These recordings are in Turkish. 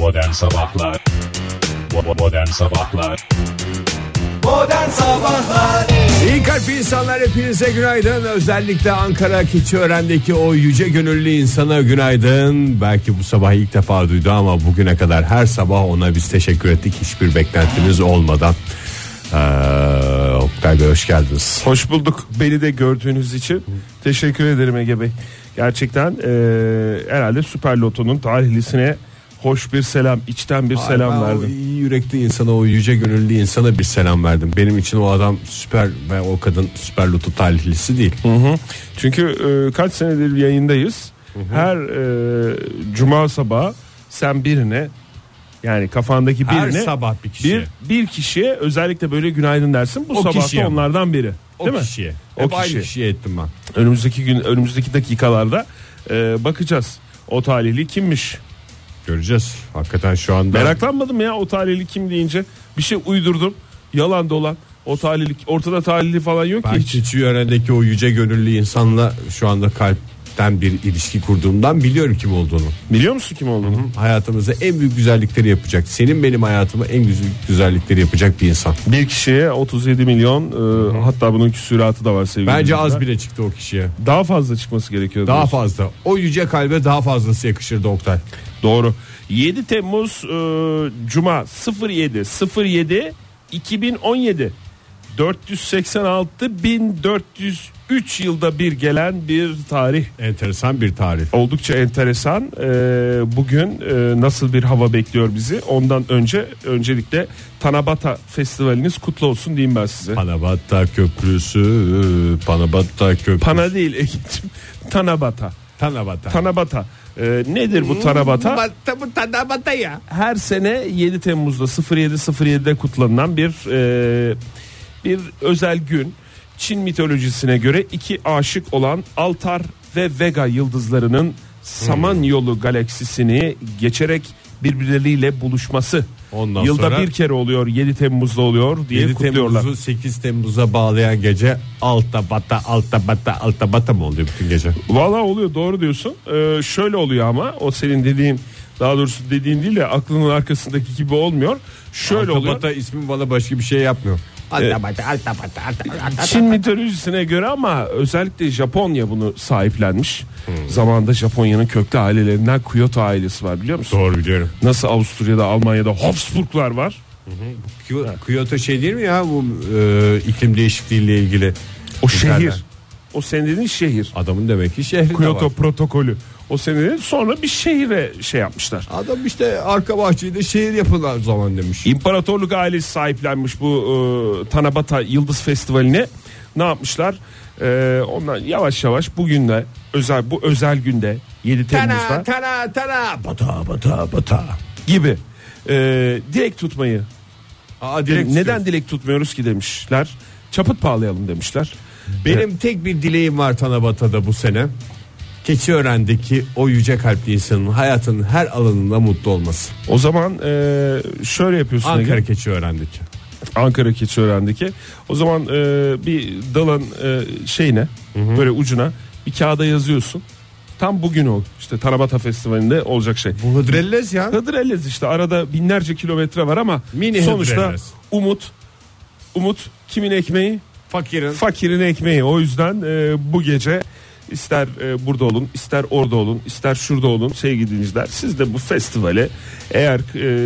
Modern Sabahlar Modern Sabahlar Modern Sabahlar İyi kalpli insanlar hepinize günaydın. Özellikle Ankara Keçiören'deki o yüce gönüllü insana günaydın. Belki bu sabah ilk defa duydu ama bugüne kadar her sabah ona biz teşekkür ettik. Hiçbir beklentimiz olmadan. Ee, Oktay Bey hoş geldiniz. Hoş bulduk. Beni de gördüğünüz için teşekkür ederim Ege Bey. Gerçekten eee, herhalde Süper Loto'nun tarihlisine hoş bir selam, içten bir selam Ay, O verdim. iyi yürekli insana, o yüce gönüllü insana bir selam verdim. Benim için o adam süper ve o kadın süper loto talihlisi değil. Hı hı. Çünkü eee, kaç senedir yayındayız. Her eee, cuma sabahı sen birine yani kafandaki Her birine sabah bir kişiye. bir bir kişiye özellikle böyle günaydın dersin. Bu O sabah kişiye da mi? onlardan biri. O Değil mi? kişiye. O Hep aynı kişiye. ettim ben. Önümüzdeki gün önümüzdeki dakikalarda eee, bakacağız. O talihli kimmiş? Göreceğiz. Hakikaten şu anda Meraklanmadım ya o talihli kim deyince. Bir şey uydurdum. Yalan dolan. O talihli ortada talihli falan yok Ben ki hiç. Keçiören'deki o yüce gönüllü insanla şu anda kalpten bir ilişki kurduğumdan biliyorum kim olduğunu. Biliyor musun kim olduğunu? Hayatımızda en büyük güzellikleri yapacak. Senin benim hayatıma en güzel güzellikleri yapacak bir insan. Bir kişiye 37 milyon e, hatta bunun küsuratı da var sevgili Bence dinleyiciler. az bile çıktı o kişiye. Daha fazla çıkması gerekiyor. Daha diyorsun. fazla. O yüce kalbe daha fazlası yakışırdı Oktay. Doğru. 7 Temmuz e, Cuma 07 07 2017 486 1403 yılda bir gelen bir tarih. Enteresan bir tarih. Oldukça enteresan. Ee, bugün e, nasıl bir hava bekliyor bizi? Ondan önce öncelikle Tanabata Festivaliniz kutlu olsun diyeyim ben size. Panabata köprüsü, Panabata köprüsü. Pana değil Ege'ciğim. Tanabata. Tanabata. Tanabata. Ee, nedir bu Tanabata? Bata, bu Tanabata ya. Her sene 7 Temmuz'da 07.07'de kutlanılan bir e, bir özel gün. Çin mitolojisine göre iki aşık olan Altar ve Vega yıldızlarının Samanyolu galaksisini geçerek birbirleriyle buluşması. Ondan Yılda sonra- bir kere oluyor 7 Temmuz'da oluyor diye 7 kutluyorlar. Temmuz'u 8 Temmuz'a bağlayan gece alta bata alta bata alta bata mı oluyor bütün gece? Valla oluyor doğru diyorsun. Ee, şöyle oluyor ama o senin dediğin daha doğrusu dediğin değil de aklının arkasındaki gibi olmuyor. Şöyle alta oluyor. bata ismi bana başka bir şey yapmıyor. Bata. Çin mitolojisine göre ama özellikle Japonya bunu sahiplenmiş. Hmm. Zamanında Japonya'nın köklü ailelerinden Kyoto ailesi var biliyor musun? Doğru biliyorum. Nasıl Avusturya'da Almanya'da Habsburglar var. Kyo- Kyoto şey değil mi ya bu e, iklim değişikliğiyle ilgili? O şehir. O senin dediğin şehir. Adamın demek ki şehri de Kyoto var. protokolü. O senenin sonra bir şehire şey yapmışlar. Adam işte arka bahçede şehir yapın o zaman demiş. İmparatorluk ailesi sahiplenmiş bu e, Tanabata Yıldız Festivali'ne. Ne yapmışlar? E, ondan yavaş yavaş bugün de özel bu özel günde 7 Temmuz'da Tana tana tana bata bata bata. gibi e, dilek tutmayı. Aa, direkt Neden dilek tutmuyoruz ki demişler. Çaput bağlayalım demişler. Benim tek bir dileğim var Tanabata'da bu sene. Keçiören'deki o yüce kalpli insanın hayatının her alanında mutlu olması. O zaman e, şöyle yapıyorsun. Ankara Ege. Keçiören'deki. Ankara Keçiören'deki. O zaman e, bir dalın e, şeyine böyle ucuna bir kağıda yazıyorsun. Tam bugün ol. İşte Tanabata Festivali'nde olacak şey. Bu Hıdrellez ya. Hıdrellez işte arada binlerce kilometre var ama Mini sonuçta Hıdrellez. umut umut kimin ekmeği Fakirin. fakirin ekmeği o yüzden e, bu gece ister e, burada olun ister orada olun ister şurada olun sevgili dinleyiciler siz de bu festivale eğer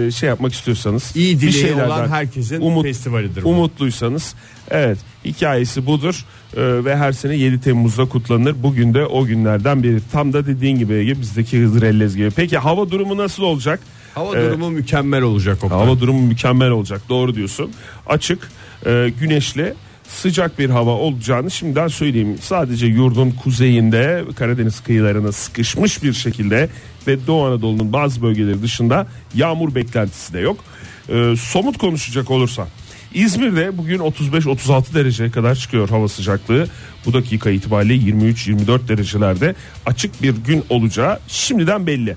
e, şey yapmak istiyorsanız İyi bir dileği şeylerden olan herkesin umut- festivalidir bu. umutluysanız evet hikayesi budur E, ve her sene 7 Temmuz'da kutlanır bugün de o günlerden biri tam da dediğin gibi Ege, bizdeki Hıdrellez gibi peki hava durumu nasıl olacak Hava Ee, durumu mükemmel olacak Oktay. Hava durumu mükemmel olacak doğru diyorsun. Açık, e, güneşli, sıcak bir hava olacağını şimdiden söyleyeyim. Sadece yurdun kuzeyinde Karadeniz kıyılarına sıkışmış bir şekilde ve Doğu Anadolu'nun bazı bölgeleri dışında yağmur beklentisi de yok. E, somut konuşacak olursa İzmir'de bugün 35-36 dereceye kadar çıkıyor hava sıcaklığı. Bu dakika itibariyle 23-24 derecelerde açık bir gün olacağı şimdiden belli.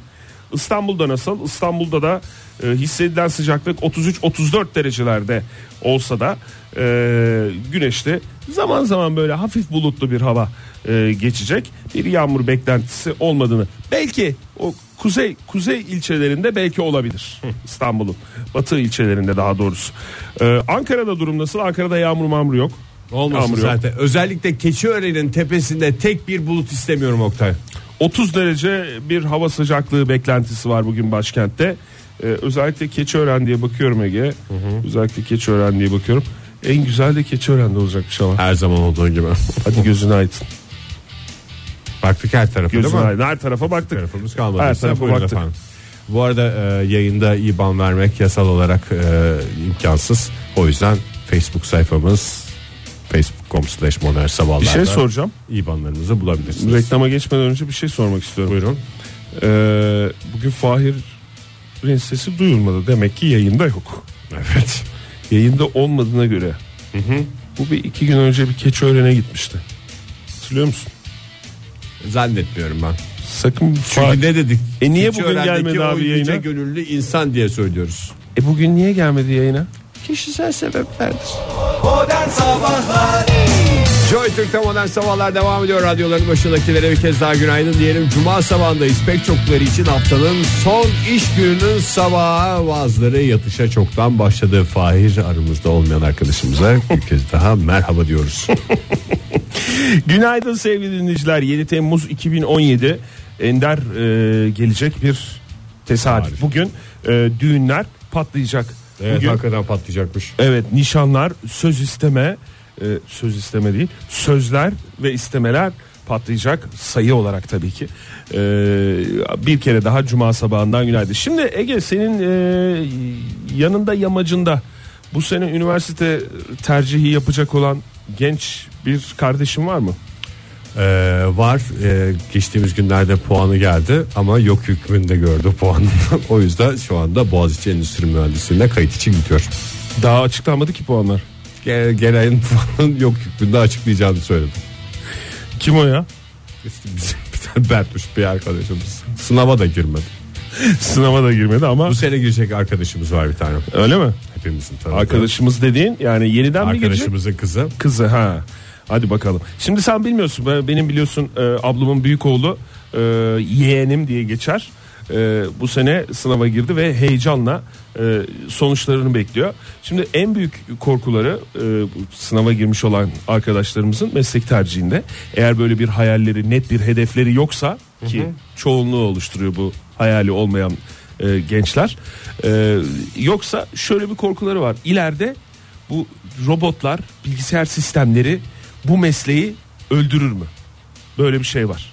İstanbul'da nasıl? İstanbul'da da e, hissedilen sıcaklık 33-34 derecelerde olsa da e, güneşli zaman zaman böyle hafif bulutlu bir hava e, geçecek. Bir yağmur beklentisi olmadığını belki o kuzey kuzey ilçelerinde belki olabilir. İstanbul'un batı ilçelerinde daha doğrusu. Ee, Ankara'da durum nasıl? Ankara'da yağmur mamur yok. Olmasın Yağmur yok. zaten. Özellikle Keçiören'in tepesinde tek bir bulut istemiyorum Oktay. 30 derece bir hava sıcaklığı beklentisi var bugün başkentte. Ee, özellikle Keçiören diye bakıyorum Ege. Özellikle Keçiören diye bakıyorum. En güzel de Keçiören'de olacakmış ama. Her zaman olduğu gibi. Hadi gözün aydın. Baktık her tarafa değil Gözün mi? aydın. Her tarafa baktık. tarafımız kalmadı. Her tarafa buyurun baktık. efendim. Bu arada e, yayında IBAN vermek yasal olarak e, imkansız. O yüzden Facebook sayfamız facebook.com slash modern sabahlarda Bir şey soracağım. IBAN'larınızı bulabilirsiniz. Reklama geçmeden önce bir şey sormak istiyorum. Buyurun. Ee, bugün Fahir'in sesi duyulmadı. Demek ki yayında yok. Evet. Yayında olmadığına göre. Bu bir iki gün önce bir Keçiören'e gitmişti. Hatırlıyor musun? Zannetmiyorum ben. Sakın Çünkü ne dedik? E niye bugün Keçiören'deki gelmedi o abi yüce yayına? gönüllü insan diye söylüyoruz. E bugün niye gelmedi yayına? Kişisel sebeplerdir. Modern Sabahlar Joy Türk'te modern sabahlar devam ediyor. Radyoların başındakilere bir kez daha günaydın diyelim. Cuma sabahındayız. Pek çokları için haftanın son iş gününün sabahı bazıları yatışa çoktan başladı. Fahir aramızda olmayan arkadaşımıza bir kez daha merhaba diyoruz. Günaydın sevgili dinleyiciler. 7 Temmuz 2017 Ender e, gelecek bir tesadüf. Bugün e, düğünler patlayacak. evet Bugün hakikaten patlayacakmış. Evet nişanlar söz isteme e, söz isteme değil sözler ve istemeler patlayacak sayı olarak tabii ki E, bir kere daha cuma sabahından günaydın. Şimdi Ege senin e, yanında yamacında bu sene üniversite tercihi yapacak olan genç bir kardeşin var mı? Ee, var Ee, geçtiğimiz günlerde puanı geldi ama yok hükmünde gördü puanını. o yüzden şu anda Boğaziçi Endüstri Mühendisliğine kayıt için gidiyor. Daha açıklanmadı ki puanlar. Gelen puanın yok hükmünde açıklayacağını söyledi. Kim o ya? İşte bizim bir tane Bertuş bir arkadaşımız. Sınava da girmedi. Sınava da girmedi ama Bu sene girecek arkadaşımız var bir tane. öyle mi? Hepimizin tanıdığı. Arkadaşımız dediğin yani yeniden mi girecek? Arkadaşımızın kızı. Kızı ha. Hadi bakalım. Şimdi sen bilmiyorsun. ben- Benim biliyorsun e, ablamın büyük oğlu e, yeğenim diye geçer. E, bu sene sınava girdi ve heyecanla e, sonuçlarını bekliyor. Şimdi en büyük korkuları e, sınava girmiş olan arkadaşlarımızın meslek tercihinde. Eğer böyle bir hayalleri net bir hedefleri yoksa ki çoğunluğu oluşturuyor bu hayali olmayan e, gençler E, yoksa şöyle bir korkuları var. İleride bu robotlar bilgisayar sistemleri bu mesleği öldürür mü? Böyle bir şey var.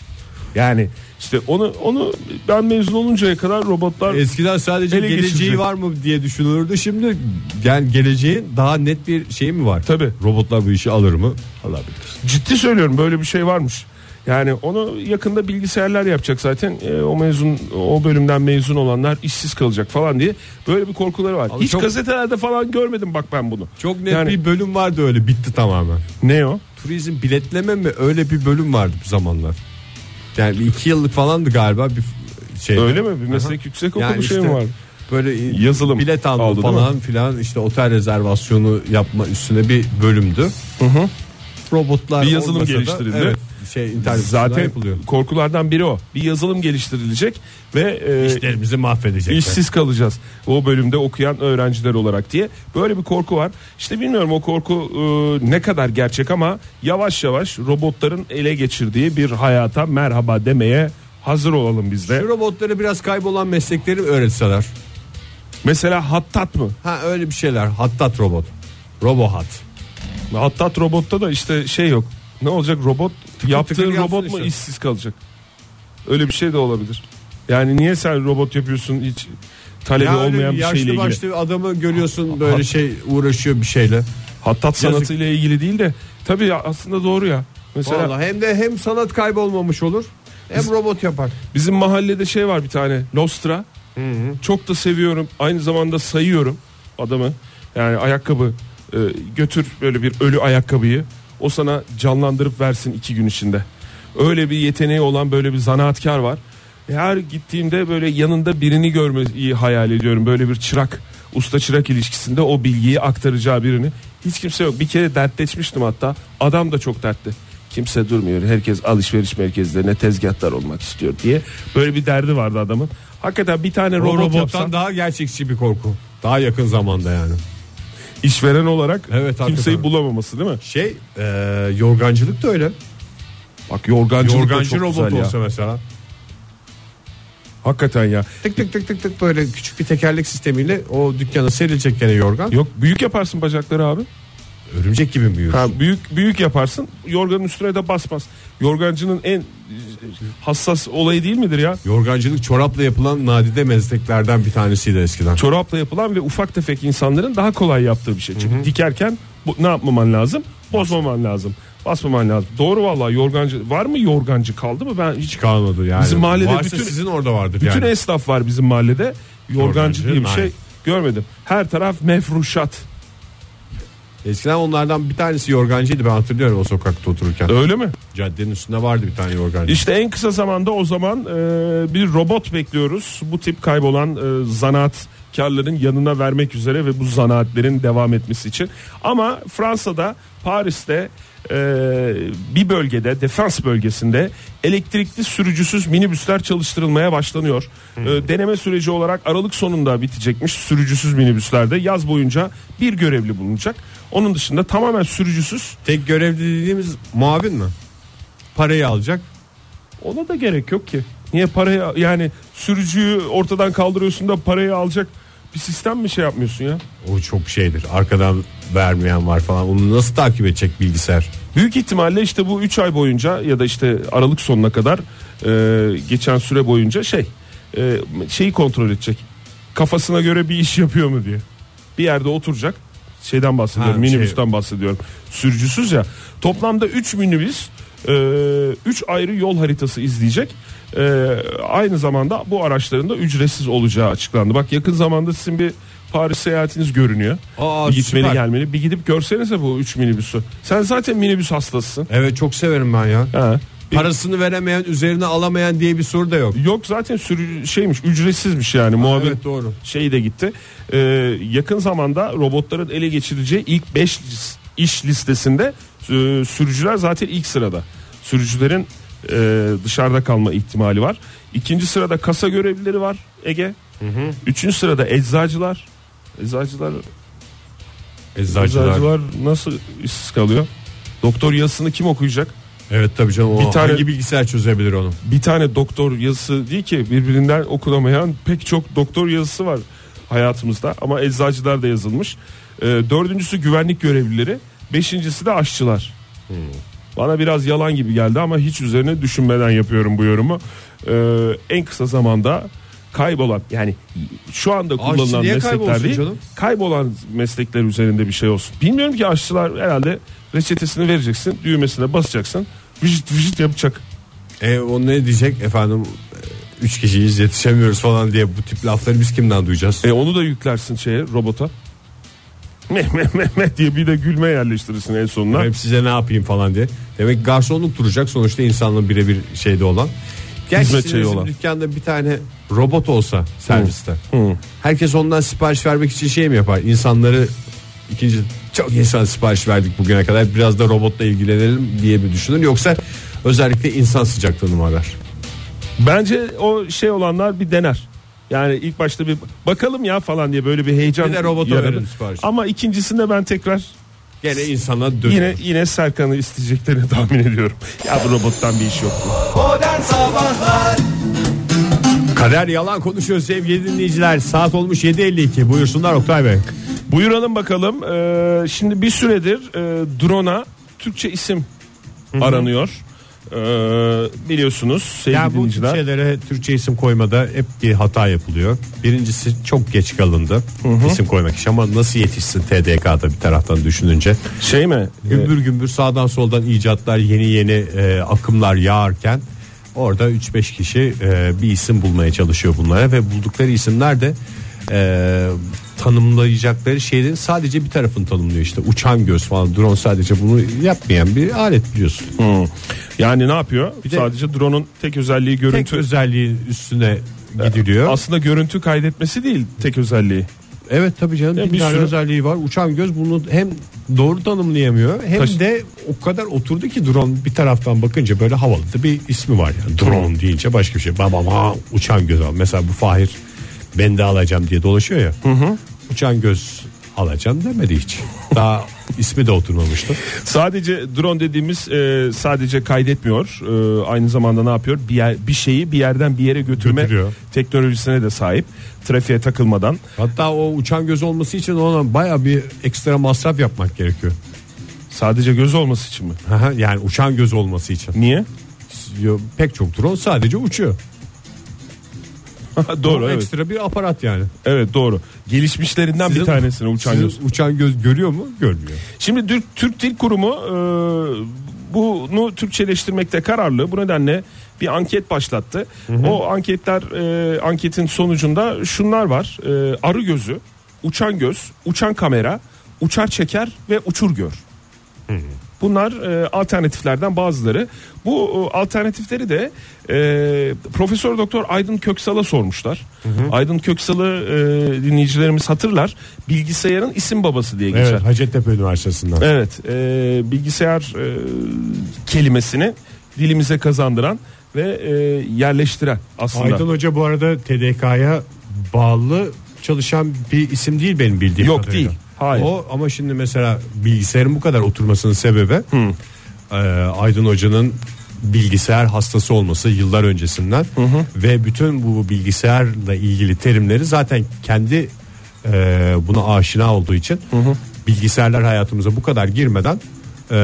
Yani işte onu onu ben mezun oluncaya kadar robotlar Eskiden sadece Ele geleceği geçirecek. var mı diye düşünülürdü. Şimdi yani geleceğin daha net bir şey mi var? Tabii. Robotlar bu işi alır mı? Alabilir. ciddi söylüyorum böyle bir şey varmış yani onu yakında bilgisayarlar yapacak zaten E, o mezun o bölümden mezun olanlar işsiz kalacak falan diye böyle bir korkuları var. Abi Hiç çok- gazetelerde falan görmedim bak ben bunu. Çok net Yani- bir bölüm vardı öyle bitti tamamen. Ne o? Turizm biletleme mi öyle bir bölüm vardı bu zamanlar. Yani bir iki yıllık falandı galiba bir şey. Öyle mi? Bir meslek yüksek okulu şey mi var? Böyle Yazılım bilet aldı, değil falan filan işte otel rezervasyonu yapma üstüne bir bölümdü. Robotlar Bir yazılım da, geliştirildi. evet, şey internet Zaten yapılıyor. korkulardan biri o. Bir yazılım geliştirilecek ve e, İşlerimizi mahvedecekler. işsiz kalacağız. O bölümde okuyan öğrenciler olarak diye böyle bir korku var. İşte bilmiyorum o korku e, ne kadar gerçek ama yavaş yavaş robotların ele geçirdiği bir hayata merhaba demeye hazır olalım biz de. Şu robotlara biraz kaybolan meslekleri öğretseler. Mesela hattat mı? Ha öyle bir şeyler. Hattat robot. Robohat. Hattat robotta da işte şey yok. Ne olacak robot yaptığı robot mu işte. işsiz kalacak? Öyle bir şey de olabilir. Yani niye sen robot yapıyorsun hiç talebi Ya öyle olmayan bir yaşlı şeyle ilgili? başlı bir adamı görüyorsun böyle şey uğraşıyor bir şeyle. Hattat sanatıyla ilgili değil de tabii aslında doğru ya. Mesela Vallahi hem de hem sanat kaybolmamış olur hem robot yapar. bizim mahallede şey var bir tane Lostra. Çok da seviyorum. Aynı zamanda sayıyorum adamı. Yani ayakkabı e, götür böyle bir ölü ayakkabıyı. O sana canlandırıp versin iki gün içinde. Öyle bir yeteneği olan böyle bir zanaatkar var. Her gittiğimde böyle yanında birini görmeyi hayal ediyorum. Böyle bir çırak, usta çırak ilişkisinde o bilgiyi aktaracağı birini. Hiç kimse yok. Bir kere dertleşmiştim hatta. Adam da çok dertli. Kimse durmuyor. Herkes alışveriş merkezlerine tezgahlar olmak istiyor diye. Böyle bir derdi vardı adamın. Hakikaten bir tane robot robottan yapsan daha gerçekçi bir korku. Daha yakın zamanda yani. İşveren olarak Evet, kimseyi bulamaması değil mi? Şey e, yorgancılık da öyle. Bak yorgancılık da Yorgancı çok robot güzel ya. olsa mesela. Hakikaten ya. Tık tık tık tık tık böyle küçük bir tekerlek sistemiyle o dükkana serilecek gene yorgan. Yok büyük yaparsın bacakları abi. Örümcek gibi mi büyür? Ha, büyük büyük yaparsın. Yorganın üstüne de basmaz. Yorgancının en hassas olayı değil midir ya? Yorgancılık çorapla yapılan nadide mesleklerden bir tanesiydi eskiden. Çorapla yapılan ve ufak tefek insanların daha kolay yaptığı bir şey. Çünkü dikerken bu, ne yapmaman lazım? Bozmaman lazım. Basmaman lazım. Doğru vallahi yorgancı. Var mı yorgancı kaldı mı? Ben hiç kalmadı yani. Bizim mahallede Varsa bütün- sizin orada vardır bütün yani. esnaf var bizim mahallede. Yorgancı, Yorgancı, diye bir şey hayır. görmedim. Her taraf mefruşat. Eskiden onlardan bir tanesi yorgancıydı ben hatırlıyorum o sokakta otururken. Öyle mi? Caddenin üstünde vardı bir tane yorgancı. İşte en kısa zamanda o zaman e, bir robot bekliyoruz. Bu tip kaybolan e, zanaatkarların yanına vermek üzere ve bu zanaatlerin devam etmesi için. Ama Fransa'da Paris'te e, bir bölgede defans bölgesinde elektrikli sürücüsüz minibüsler çalıştırılmaya başlanıyor. E, deneme süreci olarak Aralık sonunda bitecekmiş sürücüsüz minibüslerde. Yaz boyunca bir görevli bulunacak. Onun dışında tamamen sürücüsüz. Tek görevli dediğimiz muavin mi? Parayı alacak. Ona da gerek yok ki. Niye parayı yani sürücüyü ortadan kaldırıyorsun da parayı alacak bir sistem mi şey yapmıyorsun ya? O çok şeydir. Arkadan vermeyen var falan. Onu nasıl takip edecek bilgisayar? Büyük ihtimalle işte bu 3 ay boyunca ya da işte Aralık sonuna kadar e, geçen süre boyunca şey e, şeyi kontrol edecek. Kafasına göre bir iş yapıyor mu diye. Bir yerde oturacak. Şeyden bahsediyorum. Ha, şey- minibüsten bahsediyorum. Sürücüsüz ya. Toplamda 3 minibüs 3 ayrı yol haritası izleyecek. E, aynı zamanda bu araçların da ücretsiz olacağı açıklandı. Bak yakın zamanda sizin bir Paris seyahatiniz görünüyor. Aa, bir gitmeli süper. gelmeli. Bir gidip görsenize bu 3 minibüsü. Sen zaten minibüs hastasısın. Evet çok severim ben ya. Ha. Parasını veremeyen üzerine alamayan diye bir soru da yok. Yok zaten sürü şeymiş ücretsizmiş yani muhabir evet, doğru. şeyi de gitti. Ee, yakın zamanda robotların ele geçireceği ilk 5 iş listesinde e, sürücüler zaten ilk sırada. Sürücülerin e, dışarıda kalma ihtimali var. İkinci sırada kasa görevlileri var Ege. Üçüncü sırada eczacılar. Eczacılar, Eczacılar. eczacılar nasıl işsiz kalıyor? Doktor yazısını kim okuyacak? Evet tabii canım. O Bir tane- hangi bilgisayar çözebilir onu? bir tane doktor yazısı değil ki birbirinden okunamayan pek çok doktor yazısı var hayatımızda ama eczacılar da yazılmış. Ee, dördüncüsü güvenlik görevlileri, beşincisi de aşçılar. Bana biraz yalan gibi geldi ama hiç üzerine düşünmeden yapıyorum bu yorumu. Ee, en kısa zamanda kaybolan yani şu anda kullanılan meslekler değil canım? kaybolan meslekler üzerinde bir şey olsun. Bilmiyorum ki aşçılar herhalde reçetesini vereceksin düğmesine basacaksın vıcıt vıcıt yapacak. E o ne diyecek efendim? e, Üç kişiyiz yetişemiyoruz falan diye bu tip lafları biz kimden duyacağız? E onu da yüklersin şeye robota. Meh meh meh meh diye bir de gülme yerleştirirsin en sonuna. Hem size ne yapayım falan diye. Demek ki garsonluk duracak sonuçta insanla birebir şeyde olan. Gerçi Hizmet şeyi olan. dükkanda bir tane robot olsa serviste. Hı. Herkes ondan sipariş vermek için şey mi yapar? İnsanları ikinci çok insan sipariş verdik bugüne kadar biraz da robotla ilgilenelim diye mi düşünür yoksa özellikle insan sıcaklığını mı arar? Bence o şey olanlar bir dener. Yani ilk başta bir bakalım ya falan diye böyle bir heyecan Bir de robota verelim sipariş. Ama ikincisinde ben tekrar Gene insana dönüyor. yine yine Serkan'ı isteyeceklerini tahmin ediyorum. Ya bu robottan bir iş yok. Modern Sabahlar Kader yalan konuşuyor sevgili dinleyiciler. Saat olmuş 7.52 buyursunlar Oktay Bey. Buyuralım bakalım. Ee, şimdi bir süredir e, drone'a Türkçe isim aranıyor. Ee, biliyorsunuz sevgili Ya bu dinleyiciler. şeylere Türkçe isim koymada hep bir hata yapılıyor. Birincisi çok geç kalındı isim koymak için ama nasıl yetişsin TDK'da bir taraftan düşününce. Şey mi? Gümbür gümbür sağdan soldan icatlar yeni yeni e, akımlar yağarken orada 3-5 kişi e, bir isim bulmaya çalışıyor bunlara ve buldukları isimler de e, tanımlayacakları şeylerin sadece bir tarafını tanımlıyor işte uçan göz falan drone sadece bunu yapmayan bir alet biliyorsun. Hmm. Yani ne yapıyor? de- Sadece drone'un tek özelliği görüntü. Tek özelliğin üstüne gidiliyor. Aslında görüntü kaydetmesi değil tek özelliği. Evet tabii canım Ya bir, bir tane sürü- özelliği var. Uçan göz bunu hem doğru tanımlayamıyor. Hem Taş- de o kadar oturdu ki drone bir taraftan bakınca böyle havalı da bir ismi var yani. Drone deyince başka bir şey. Babam ha uçan göz al. Mesela bu Fahir ben de alacağım diye dolaşıyor ya. Uçan göz alacağım demedi hiç. Daha ismi de oturmamıştı. Sadece drone dediğimiz e, sadece kaydetmiyor. E, aynı zamanda ne yapıyor? Bir, yer- bir şeyi bir yerden bir yere götürme Götürüyor. teknolojisine de sahip. Trafiğe takılmadan. Hatta o uçan göz olması için ona baya bir ekstra masraf yapmak gerekiyor. Sadece göz olması için mi? Yani uçan göz olması için. Niye? Pek çok drone sadece uçuyor. Doğru O evet. Ekstra bir aparat yani. Evet doğru. Gelişmişlerinden bir Sizin- tanesine uçan sizin göz. uçan göz görüyor mu? Görmüyor. Şimdi Türk, Türk Dil Kurumu e, bunu Türkçeleştirmekte kararlı. Bu nedenle bir anket başlattı. O anketler e, anketin sonucunda şunlar var. E, arı gözü, uçan göz, uçan kamera, uçar çeker ve uçur gör. Bunlar e, alternatiflerden bazıları. Bu e, alternatifleri de e, Profesör Doktor Aydın Köksal'a sormuşlar. Aydın Köksal'ı e, dinleyicilerimiz hatırlar. Bilgisayarın isim babası diye geçer. Evet Hacettepe Üniversitesi'nden. Evet, e, bilgisayar e, kelimesini dilimize kazandıran ve e, yerleştiren aslında. Aydın Hoca bu arada TDK'ya bağlı çalışan bir isim değil benim bildiğim Yok, kadarıyla. değil. Hayır. O ama şimdi mesela bilgisayarın bu kadar oturmasının sebebi e, Aydın Hoca'nın bilgisayar hastası olması yıllar öncesinden ve bütün bu bilgisayarla ilgili terimleri zaten kendi e, buna aşina olduğu için bilgisayarlar hayatımıza bu kadar girmeden e,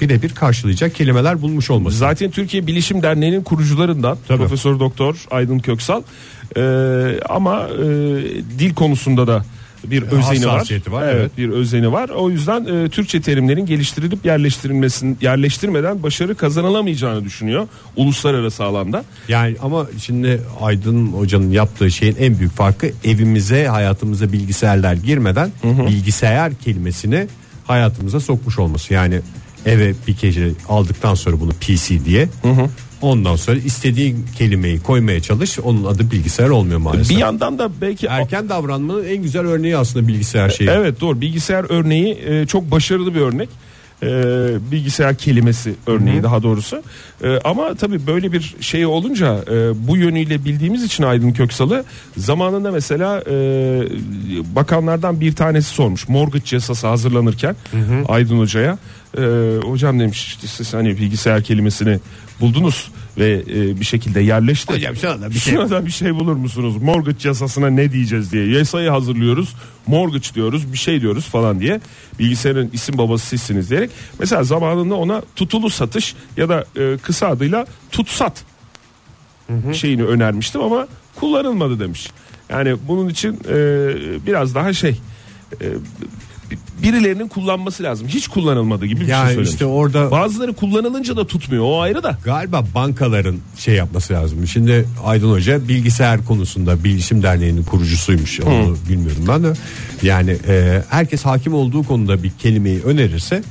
birebir karşılayacak kelimeler bulmuş olması. Zaten Türkiye Bilişim Derneği'nin kurucularından. Profesör Doktor Aydın Köksal. E, ama e, dil konusunda da bir özeni var. var, Evet, evet. bir özeni var. O yüzden e, Türkçe terimlerin geliştirilip yerleştirilmesin yerleştirmeden başarı kazanılamayacağını düşünüyor uluslararası alanda. Yani ama şimdi Aydın Hoca'nın yaptığı şeyin en büyük farkı evimize hayatımıza bilgisayarlar girmeden bilgisayar kelimesini hayatımıza sokmuş olması. Yani eve bir gece aldıktan sonra bunu PC diye ondan sonra istediğin kelimeyi koymaya çalış onun adı bilgisayar olmuyor maalesef. Bir yandan da belki Erken davranmanın en güzel örneği aslında bilgisayar şeyi. Evet doğru bilgisayar örneği e, çok başarılı bir örnek. E, bilgisayar kelimesi örneği daha doğrusu. E, ama tabii böyle bir şey olunca e, bu yönüyle bildiğimiz için Aydın Köksal'ı zamanında mesela e, bakanlardan bir tanesi sormuş. Mortgage yasası hazırlanırken Aydın Hoca'ya e, hocam demiş işte siz hani bilgisayar kelimesini buldunuz ve e, bir şekilde yerleşti. Hocam şuna da bir şey Şuna da bir şey bulur musunuz? Mortgage yasasına ne diyeceğiz diye. Yasayı hazırlıyoruz. Mortgage diyoruz. Bir şey diyoruz falan diye. Bilgisayarın isim babası sizsiniz diyerek. Mesela zamanında ona tutulu satış ya da e, kısa adıyla tutsat şeyini önermiştim ama kullanılmadı demiş. Yani bunun için e, biraz daha şey e, birilerinin kullanması lazım. Hiç kullanılmadı gibi bir şey Yani söylemiş. işte orada Bazıları kullanılınca da tutmuyor. O ayrı da. Galiba bankaların şey yapması lazım. Şimdi Aydın Hoca bilgisayar konusunda Bilişim Derneği'nin kurucusuymuş. Onu bilmiyorum ben de. Yani e, herkes hakim olduğu konuda bir kelimeyi önerirse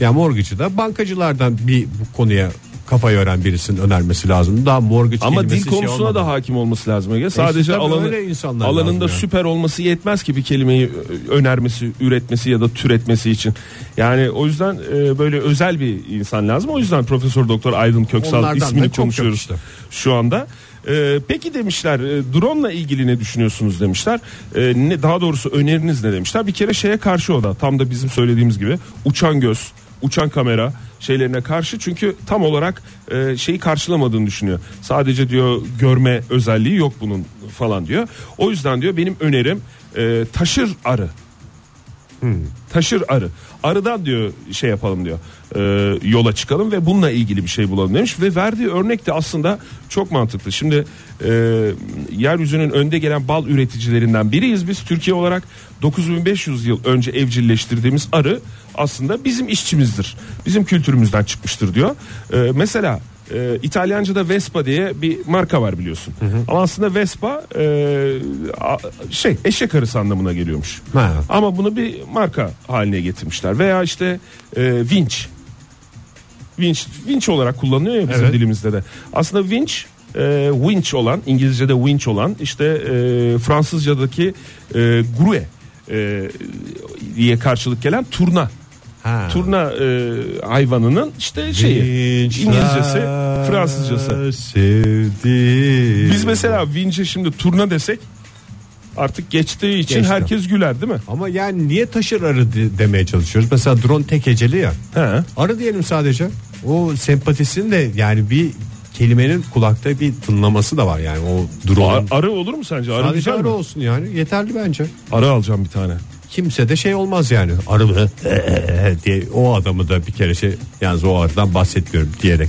ya mortgage'ı da bankacılardan bir bu konuya kafa yoran birisinin önermesi lazım. Daha mortgage Ama dil şey konusuna olmadan. da hakim olması lazım. Ege. Sadece tabii alanı, alanında yani. süper olması yetmez ki bir kelimeyi ö- önermesi, üretmesi ya da türetmesi için. Yani o yüzden e, böyle özel bir insan lazım. O yüzden Profesör Doktor Aydın Köksal Onlardan da ismini konuşuyoruz işte. şu anda. E, peki demişler e, drone ile ilgili ne düşünüyorsunuz demişler. E, ne daha doğrusu öneriniz ne demişler. Bir kere şeye karşı o da tam da bizim söylediğimiz gibi uçan göz, uçan kamera şeylerine karşı çünkü tam olarak e, şeyi karşılamadığını düşünüyor. Sadece diyor görme özelliği yok bunun falan diyor. O yüzden diyor benim önerim e, taşır arı. Taşır arı. Arıdan diyor şey yapalım diyor. e, yola çıkalım ve bununla ilgili bir şey bulalım demiş ve verdiği örnek de aslında çok mantıklı. Şimdi e, yeryüzünün önde gelen bal üreticilerinden biriyiz biz Türkiye olarak 9500 yıl önce evcilleştirdiğimiz arı aslında bizim işçimizdir. Bizim kültürümüzden çıkmıştır diyor. E, mesela e, İtalyanca'da Vespa diye bir marka var biliyorsun. Ama aslında Vespa e, a- şey eşek arısı anlamına geliyormuş. Ha. Ama bunu bir marka haline getirmişler. Veya işte e, vinç. Vinç, vinç olarak kullanılıyor ya bizim Evet. dilimizde de. Aslında vinç e, winch olan İngilizce'de winch olan işte e, Fransızca'daki e, grue e, diye karşılık gelen turna Ha. Turna e, hayvanının işte şeyi İngilizcesi, Fransızcası. Sevdi. Biz mesela vinçe şimdi turna desek artık geçtiği için Geçti. herkes güler değil mi? Ama yani niye taşır arı de- demeye çalışıyoruz? Mesela drone tek heceli ya. He. Arı diyelim sadece. O sempatisinin de yani bir kelimenin kulakta bir tınlaması da var yani o Ar- drone'un. arı olur mu sence? Arı Sadece arı mi? olsun yani yeterli bence. Arı alacağım bir tane. Kimse de şey olmaz yani arı mı diye o adamı da bir kere şey yalnız o arıdan bahsetmiyorum diyerek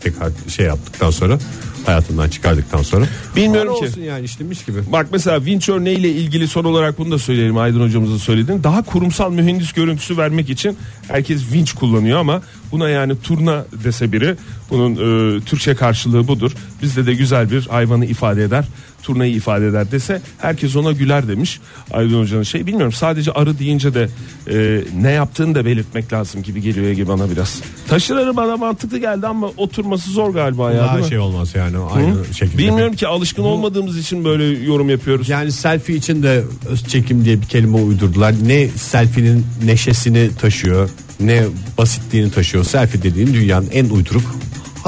tekrar şey yaptıktan sonra hayatından çıkardıktan sonra Bilmiyorum arı ki. olsun yani işte mis gibi. Bak mesela vinç örneğiyle ilgili son olarak bunu da söyleyelim Aydın hocamızın söylediğini. Daha kurumsal mühendis görüntüsü vermek için herkes vinç kullanıyor ama buna yani turna dese biri bunun e, Türkçe karşılığı budur. Bizde de güzel bir hayvanı ifade eder. Turnayı ifade eder dese herkes ona güler demiş Aydın hocanın şey bilmiyorum sadece arı deyince de e, ne yaptığını da belirtmek lazım gibi geliyor Ege bana biraz. Taşır arı bana mantıklı geldi ama oturması zor galiba ya Daha şey olmaz yani aynı Hı? şekilde. Bilmiyorum ki alışkın olmadığımız için böyle yorum yapıyoruz. Yani selfie için de öz çekim diye bir kelime uydurdular. Ne selfie'nin neşesini taşıyor ne basitliğini taşıyor. Selfie dediğin dünyanın en uyduruk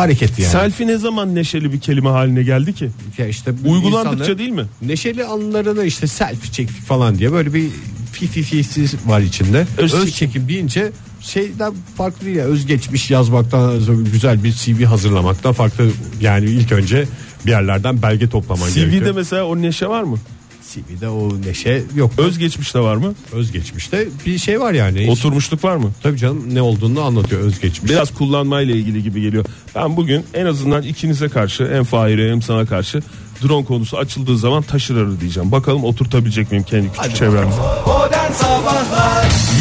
hareketi yani. Selfie ne zaman neşeli bir kelime haline geldi ki? Ya işte Uygulandıkça değil mi? Neşeli anlarını işte selfie çektik falan diye böyle bir fififisi var içinde. Öz Öz, çekim. deyince şeyden farklı değil ya özgeçmiş yazmaktan güzel bir CV hazırlamaktan farklı yani ilk önce bir yerlerden belge toplaman CV'de gerekiyor. mesela o neşe var mı? CV'de o neşe yok. Özgeçmişte var mı? Özgeçmişte bir şey var yani. Hiç- Oturmuşluk var mı? Tabii canım ne olduğunu anlatıyor özgeçmiş. Biraz kullanmayla ilgili gibi geliyor. Ben bugün en azından ikinize karşı hem Fahir'e hem sana karşı drone konusu açıldığı zaman taşır arı diyeceğim. Bakalım oturtabilecek miyim kendi küçük çevremde.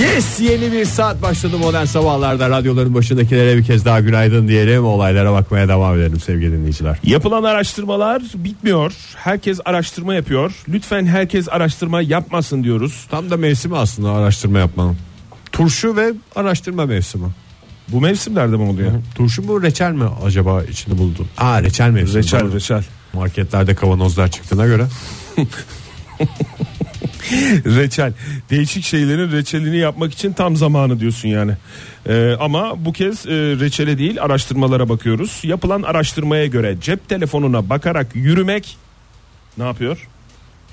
Yes yeni bir saat başladı modern sabahlarda radyoların başındakilere bir kez daha günaydın diyelim olaylara bakmaya devam edelim sevgili dinleyiciler. Yapılan araştırmalar bitmiyor. Herkes araştırma yapıyor. Lütfen herkes araştırma yapmasın diyoruz. Tam da mevsimi aslında araştırma yapmanın. Turşu ve araştırma mevsimi. Bu mevsimlerde mi oluyor? Turşu mu reçel mi acaba içinde buldun? Aa reçel mevsimi. Reçel Doğru. reçel. Marketlerde kavanozlar çıktığına göre. reçel. Değişik şeylerin reçelini yapmak için tam zamanı diyorsun yani. Ee, ama bu kez e, reçele değil araştırmalara bakıyoruz. Yapılan araştırmaya göre cep telefonuna bakarak yürümek ne yapıyor?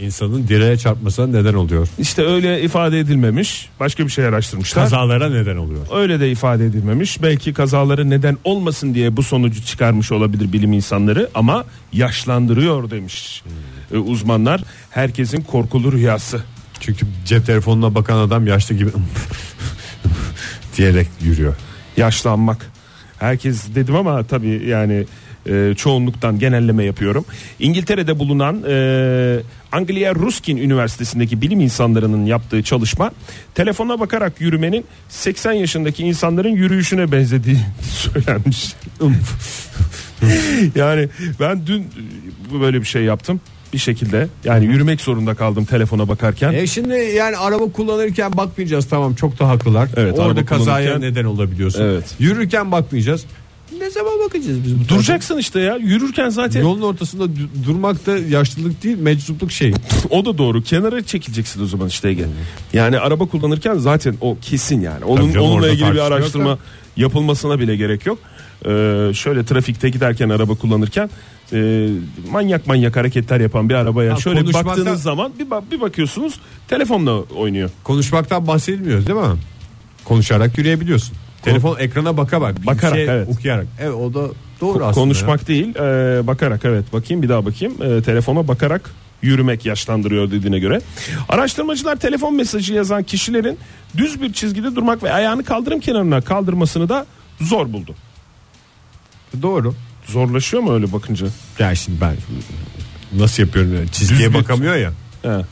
İnsanın direğe çarpmasına neden oluyor. İşte öyle ifade edilmemiş. Başka bir şey araştırmışlar. Kazalara neden oluyor. Öyle de ifade edilmemiş. Belki kazaları neden olmasın diye bu sonucu çıkarmış olabilir bilim insanları ama yaşlandırıyor demiş e, uzmanlar. Herkesin korkulu rüyası. Çünkü cep telefonuna bakan adam yaşlı gibi diyerek yürüyor. yaşlanmak. Herkes dedim ama tabii yani e, çoğunluktan genelleme yapıyorum. İngiltere'de bulunan e, Anglia Ruskin Üniversitesi'ndeki bilim insanlarının yaptığı çalışma telefona bakarak yürümenin 80 yaşındaki insanların yürüyüşüne benzediği söylenmiş. yani ben dün e, böyle bir şey yaptım bir şekilde yani yürümek zorunda kaldım telefona bakarken. E şimdi yani araba kullanırken bakmayacağız tamam çok da haklılar. Evet, Orada kazaya kullanırken- neden olabiliyorsun. Evet. Yürürken bakmayacağız. Ne zaman bakacağız biz bu Duracaksın işte ya yürürken zaten Yolun ortasında du- durmak da yaşlılık değil meczupluk şey. O da doğru. Kenara çekileceksin o zaman işte Ege. Yani araba kullanırken zaten o kesin yani. Onun canım, onunla ilgili bir yok araştırma da. yapılmasına bile gerek yok. Ee, şöyle trafikte giderken araba kullanırken e, manyak manyak hareketler yapan bir arabaya Ha, şöyle bir konuşmakta- baktığınız zaman bir, bak- bir bakıyorsunuz telefonla oynuyor. Konuşmaktan bahsedilmiyor değil mi? Konuşarak yürüyebiliyorsun. Telefon ekrana baka bak. Bakarak, şey evet. Okuyarak. Evet o da doğru Ko- aslında. Konuşmak değil e, bakarak evet bakayım bir daha bakayım E, telefona bakarak yürümek yaşlandırıyor dediğine göre. Araştırmacılar telefon mesajı yazan kişilerin düz bir çizgide durmak ve ayağını kaldırım kenarına kaldırmasını da zor buldu. ya. Doğru. Zorlaşıyor mu öyle bakınca? Yani şimdi ben nasıl yapıyorum yani çizgiye Düz bir- bakamıyor ya. He.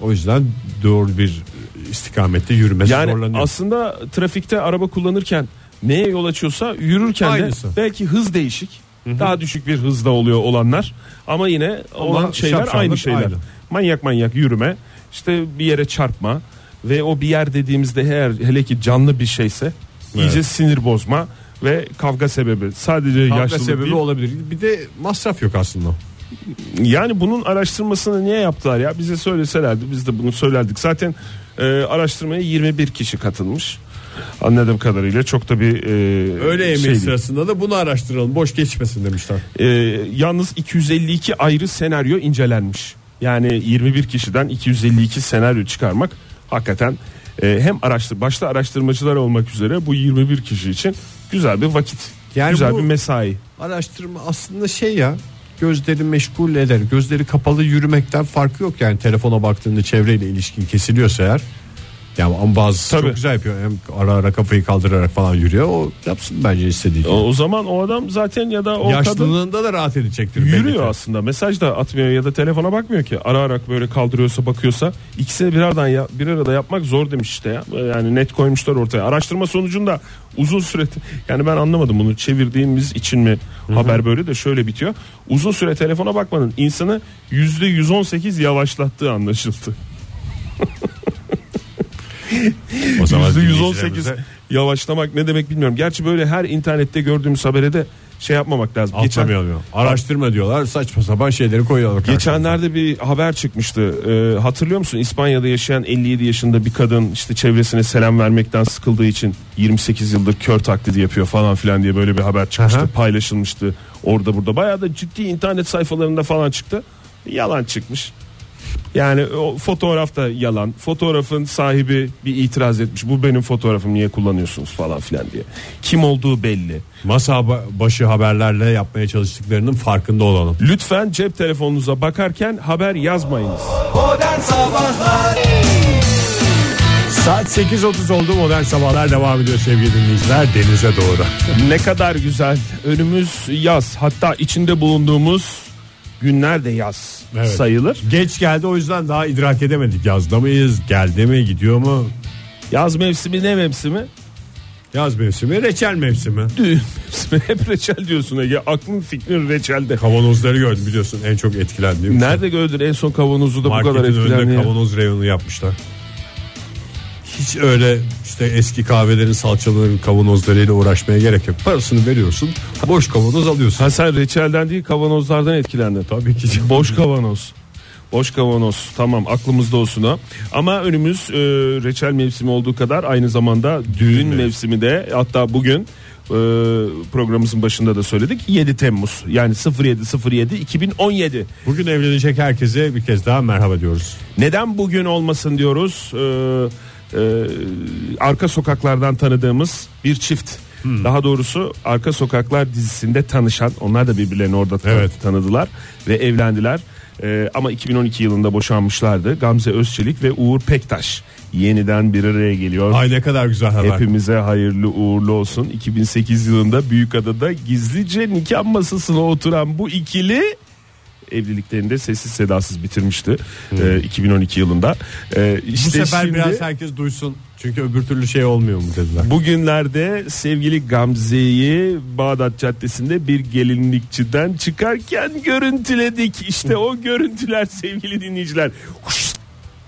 O yüzden doğru bir istikamette yürümesi Yani zorlanıyor. aslında trafikte araba kullanırken neye yol açıyorsa yürürken Aynısı. de belki hız değişik. Daha düşük bir hızda oluyor olanlar ama yine olan şeyler aynı şeyler. aynı. Manyak manyak yürüme, işte bir yere çarpma ve o bir yer dediğimizde eğer hele ki canlı bir şeyse iyice sinir bozma ve kavga sebebi. Sadece Kavga yaşlılık sebebi değil. olabilir. Bir de masraf yok aslında. Yani bunun araştırmasını niye yaptılar ya? Bize söyleselerdi biz de bunu söylerdik. Zaten e, araştırmaya 21 kişi katılmış. Anladığım kadarıyla çok da bir e, Öğle yemeği şey sırasında da bunu araştıralım. Boş geçmesin demişler. E, yalnız 252 ayrı senaryo incelenmiş. Yani 21 kişiden 252 senaryo çıkarmak hakikaten e, hem araştır başta araştırmacılar olmak üzere bu 21 kişi için güzel bir vakit. Yani güzel bir mesai. Araştırma aslında şey ya gözleri meşgul eder. Gözleri kapalı yürümekten farkı yok yani telefona baktığında çevreyle ilişkin kesiliyorsa eğer. Yani ama bazısı Tabii. çok güzel yapıyor. Hem ara ara kafayı kaldırarak falan yürüyor. O yapsın bence istediği gibi. O, o zaman o adam zaten ya da o kadın Yaşlılığında da rahat edecektir. yürüyor aslında. Mesaj da atmıyor ya da telefona bakmıyor ki. Ara ara böyle kaldırıyorsa bakıyorsa ikisini bir aradan ya, bir arada yapmak zor demiş işte ya. Yani net koymuşlar ortaya. Araştırma sonucunda uzun süre yani ben anlamadım bunu çevirdiğimiz için mi haber böyle de şöyle bitiyor. Uzun süre telefona bakmanın insanı %118 yavaşlattığı anlaşıldı. O zaman %118 dinleyicilerimize yavaşlamak ne demek bilmiyorum. Gerçi böyle her internette gördüğümüz habere de şey yapmamak lazım. Geçen. Araştırma diyorlar saçma sapan şeyleri koyuyorlar. Geçenlerde bir haber çıkmıştı. Ee, hatırlıyor musun? İspanya'da yaşayan 57 yaşında bir kadın işte çevresine selam vermekten sıkıldığı için 28 yıldır kör taklidi yapıyor falan filan diye böyle bir haber çıkmıştı. Aha. Paylaşılmıştı. Orada burada bayağı da ciddi internet sayfalarında falan çıktı. Yalan çıkmış. Yani o fotoğraf da yalan. Fotoğrafın sahibi bir itiraz etmiş. Bu benim fotoğrafım niye kullanıyorsunuz falan filan diye. Kim olduğu belli. Masa başı haberlerle yapmaya çalıştıklarının farkında olalım. Lütfen cep telefonunuza bakarken haber yazmayınız. Modern Sabahlar Saat 8.30 oldu modern sabahlar devam ediyor sevgili dinleyiciler denize doğru. Ne kadar güzel. Önümüz yaz. Hatta içinde bulunduğumuz günler de yaz Evet. sayılır. Geç geldi o yüzden daha idrak edemedik yazda mıyız geldi mi gidiyor mu? Yaz mevsimi ne mevsimi? Yaz mevsimi reçel mevsimi. Düğün mevsimi. Hep reçel diyorsun Ege. Aklın fikrin reçelde. Kavanozları gördüm biliyorsun en çok etkilendiğim. Nerede gördün en son kavanozu da bu Marketin kadar önünde etkilendiğini? kavanoz reyonu yapmışlar. Hiç öyle işte eski kahvelerin salçaların kavanozlarıyla uğraşmaya gerek yok. Parasını veriyorsun boş kavanoz alıyorsun. Ha sen reçelden değil kavanozlardan etkilendin. Tabii ki. Boş kavanoz. Boş kavanoz tamam aklımızda olsun o. Ama önümüz e, reçel mevsimi olduğu kadar aynı zamanda düğün mevsimi de hatta bugün e, programımızın başında da söyledik 7 Temmuz yani 07 07 2017. Bugün evlenecek herkese bir kez daha merhaba diyoruz. Neden bugün olmasın diyoruz? Ee, e, arka sokaklardan tanıdığımız bir çift. Daha doğrusu Arka Sokaklar dizisinde tanışan onlar da birbirlerini orada tan- Evet. tanıdılar ve evlendiler. Ee, ama 2012 yılında boşanmışlardı. Gamze Özçelik ve Uğur Pektaş yeniden bir araya geliyor. Ay ne kadar güzel haber. Hepimize hayırlı uğurlu olsun. 2008 yılında Büyükada'da gizlice nikah masasına oturan bu ikili evliliklerini de sessiz sedasız bitirmişti ee, 2012 yılında. Bu işte sefer şimdi biraz herkes duysun. Çünkü öbür türlü şey olmuyor mu dediler. bugünlerde sevgili Gamze'yi Bağdat Caddesi'nde bir gelinlikçiden çıkarken görüntüledik. İşte o görüntüler sevgili dinleyiciler.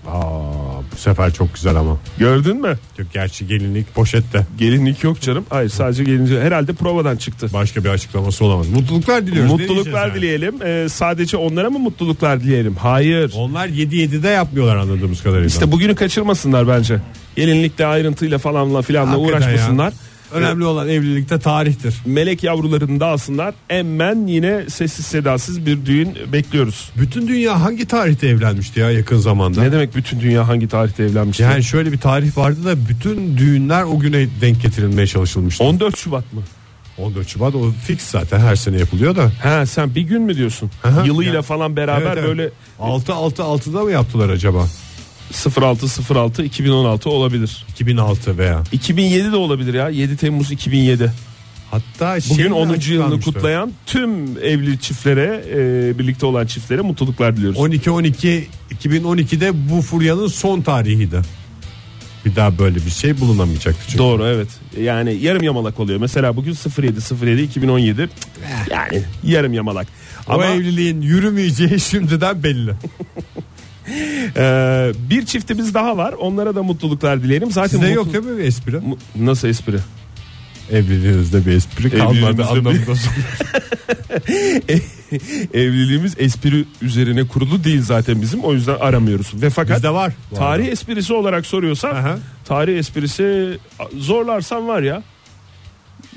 Aa, bu sefer çok güzel ama. gördün mü? Yok, gerçi gelinlik poşette. Gelinlik yok canım. Hayır sadece gelinlik. Herhalde provadan çıktı. Başka bir açıklaması olamaz. Mutluluklar diliyoruz. Mutluluklar diyeceğiz dileyelim. Ee, sadece onlara mı mutluluklar dileyelim? Hayır. yani? Onlar 7-7'de yapmıyorlar anladığımız kadarıyla. İşte bugünü kaçırmasınlar bence. Gelinlikle ayrıntıyla falanla filanla Hakikaten uğraşmasınlar. ya. Önemli olan evlilikte tarihtir. Melek yavrularını da alsınlar. Hemen yine sessiz sedasız bir düğün bekliyoruz. Bütün dünya hangi tarihte evlenmişti ya yakın zamanda? Ne demek bütün dünya hangi tarihte evlenmişti? Yani şöyle bir tarih vardı da bütün düğünler o güne denk getirilmeye çalışılmıştı. 14 Şubat mı? 14 Şubat o fix zaten her sene yapılıyor da. Ha sen bir gün mü diyorsun? Aha. Yılıyla Ya. falan beraber Evet, evet. böyle 6 6 6'da mı yaptılar acaba? 06 06 2016 olabilir. 2006 veya. 2007 de olabilir ya. 7 Temmuz 2007. Hatta şey Bugün mi 10. yılını kutlayan tüm evli çiftlere, e, birlikte olan çiftlere mutluluklar diliyoruz. 12 12 2012'de bu furyanın son tarihiydi. Bir daha böyle bir şey bulunamayacaktı çünkü. Doğru evet. Yani yarım yamalak oluyor. Mesela bugün 07 07 2017. Yani yarım yamalak. O Ama evliliğin yürümeyeceği şimdiden belli. e, bir çiftimiz daha var. Onlara da mutluluklar dileyelim. Zaten Sizde mutlu- yok değil mi bir espri? Mu- Nasıl espri? Evliliğinizde bir espri kalmadı anlamında. Evliliğimiz espri üzerine kurulu değil zaten bizim. O yüzden aramıyoruz. Ve fakat Bizde var. tarih arada. esprisi olarak soruyorsan Aha. tarih esprisi zorlarsan var ya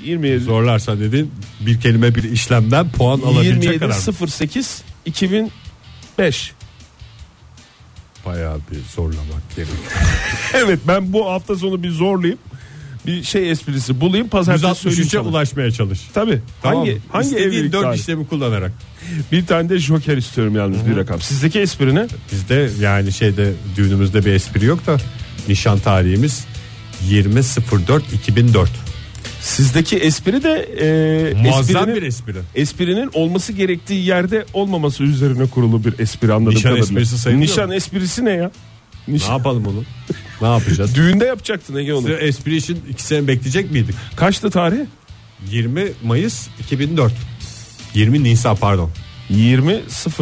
27 Zorlarsa dedin bir kelime bir işlemden puan alabilecek 27 kadar. mı? 08 2005 Bayağı bir zorlamak gerekiyor. Evet ben bu hafta sonu bir zorlayayım. Bir şey esprisi bulayım pazartesi söyleyeyim 163'e sana. ulaşmaya çalış. Tabii. Tamam hangi hangi İstediğin evlilik dört tarihi? işlemi kullanarak. Bir tane de joker istiyorum yalnız bir rakam. Sizdeki espri ne? Bizde yani şeyde düğünümüzde bir espri yok da nişan tarihimiz 20.04.2004. Sizdeki espri de e, Muazzam esprinin, bir espri. esprinin olması gerektiği yerde olmaması üzerine kurulu bir espri anladım. Nişan esprisi sayılıyor Nişan mu? esprisi ne ya? Ne Nişan. yapalım onu? ne yapacağız? Düğünde yapacaktın Ege onu. Size espri için iki sene bekleyecek miydik? Kaçtı tarih? 20 Mayıs 2004. 20 Nisan pardon. 20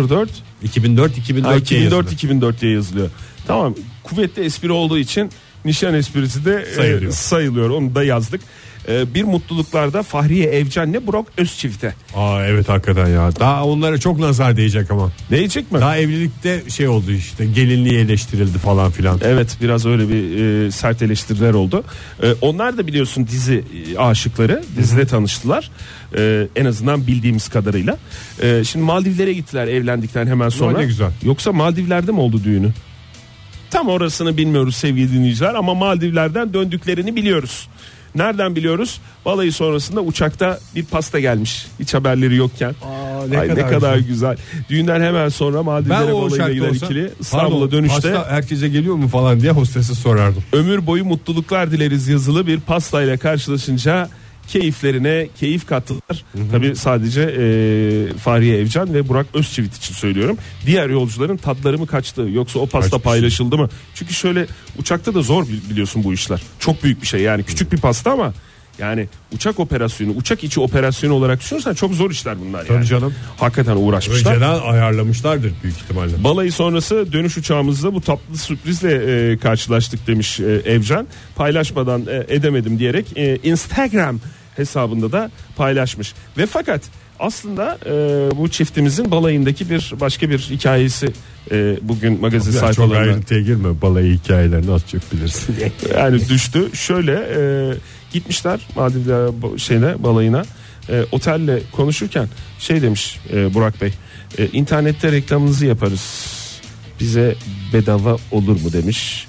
04 2004 2004 Ha, diye 2004 yazılı. 2004 diye yazılıyor. Tamam kuvvetli espri olduğu için nişan esprisi de e, Sayılıyor. sayılıyor. Onu da yazdık. E, bir mutluluklarda Fahriye Evcen'le Burak Özçivit'e. Aa evet hakikaten ya. Daha onlara çok nazar değecek ama. Değecek mi? Daha evlilikte şey oldu işte gelinliği eleştirildi falan filan. Evet biraz öyle bir e, sert eleştiriler oldu. E, onlar da biliyorsun dizi e, aşıkları. Dizide tanıştılar. E, en azından bildiğimiz kadarıyla. E, şimdi Maldivlere gittiler evlendikten hemen sonra. ne güzel. Yoksa Maldivler'de mi oldu düğünü? Tam orasını bilmiyoruz sevgili dinleyiciler ama Maldivler'den döndüklerini biliyoruz. Nereden biliyoruz? Balayı sonrasında uçakta bir pasta gelmiş. Hiç haberleri yokken. Aa, ne, Ay, ne kadar güzel. Düğünden hemen sonra Maldivlere balayına giden ikili İstanbul'a pardon, dönüşte pasta herkese geliyor mu falan diye hostese sorardım. ömür boyu mutluluklar dileriz yazılı bir pastayla karşılaşınca keyiflerine keyif kattılar. Tabi sadece e, Fahriye Evcan ve Burak Özçivit için söylüyorum. Diğer yolcuların tatları mı kaçtı yoksa o pasta Kaçmış. paylaşıldı mı? Çünkü şöyle uçakta da zor bil- biliyorsun bu işler. Çok büyük bir şey yani küçük bir pasta ama yani uçak operasyonu, uçak içi operasyonu olarak düşünürsen çok zor işler bunlar Tabii yani. canım. Hakikaten uğraşmışlar. Önceden ayarlamışlardır büyük ihtimalle. Balayı sonrası dönüş uçağımızda bu tatlı sürprizle e, karşılaştık demiş e, Evcan. Paylaşmadan e, edemedim diyerek e, Instagram hesabında da paylaşmış. Ve fakat aslında e, bu çiftimizin balayındaki bir başka bir hikayesi e, bugün magazin Ya çok sayfalarına ayrıntıya girme balayı hikayelerini az çok bilirsin. yani düştü. Şöyle e, gitmişler Maldivler şeyine balayına. E, otelle konuşurken şey demiş e, Burak Bey. E, internette reklamınızı yaparız. Bize bedava olur mu demiş.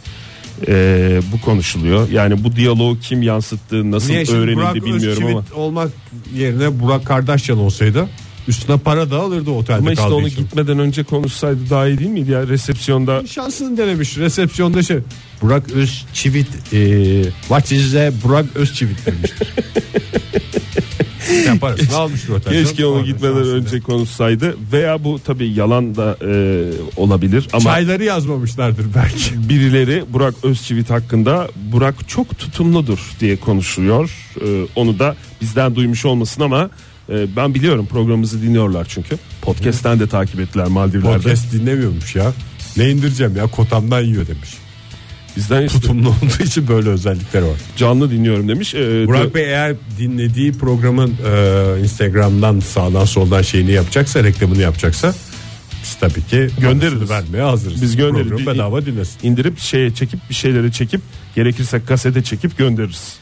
E, bu konuşuluyor. Yani bu diyaloğu kim yansıttı, nasıl Niye öğrenildi Burak bilmiyorum ama. Özçivit olmak yerine Burak Kardashian olsaydı üstüne para da alırdı otelde Ama işte onu için. gitmeden önce konuşsaydı daha iyi değil miydi ya resepsiyonda Şansını denemiş resepsiyonda şey Burak Özçivit e, what is the Burak Özçivit demiştir. yani parasını almıştır otelden. Keşke onu gitmeden şansını önce konuşsaydı veya bu tabii yalan da e, olabilir ama Çayları yazmamışlardır belki. birileri Burak Özçivit hakkında Burak çok tutumludur diye konuşuyor. E, onu da bizden duymuş olmasın ama e, ben biliyorum programımızı dinliyorlar çünkü. Podcast'ten de takip ettiler Maldivler'de. Podcast dinlemiyormuş ya. Ne indireceğim ya kotamdan yiyor demiş. Bizden işte Tutumlu olduğu için böyle özellikleri var. canlı dinliyorum demiş. E, Burak Bey eğer dinlediği programın e, Instagram'dan sağdan soldan şeyini yapacaksa reklamını yapacaksa biz tabii ki Göndeririz. vermeye hazırız. Biz göndeririz. Bedava dinlesin. indirip şeye çekip bir şeyleri çekip gerekirse kasete çekip göndeririz.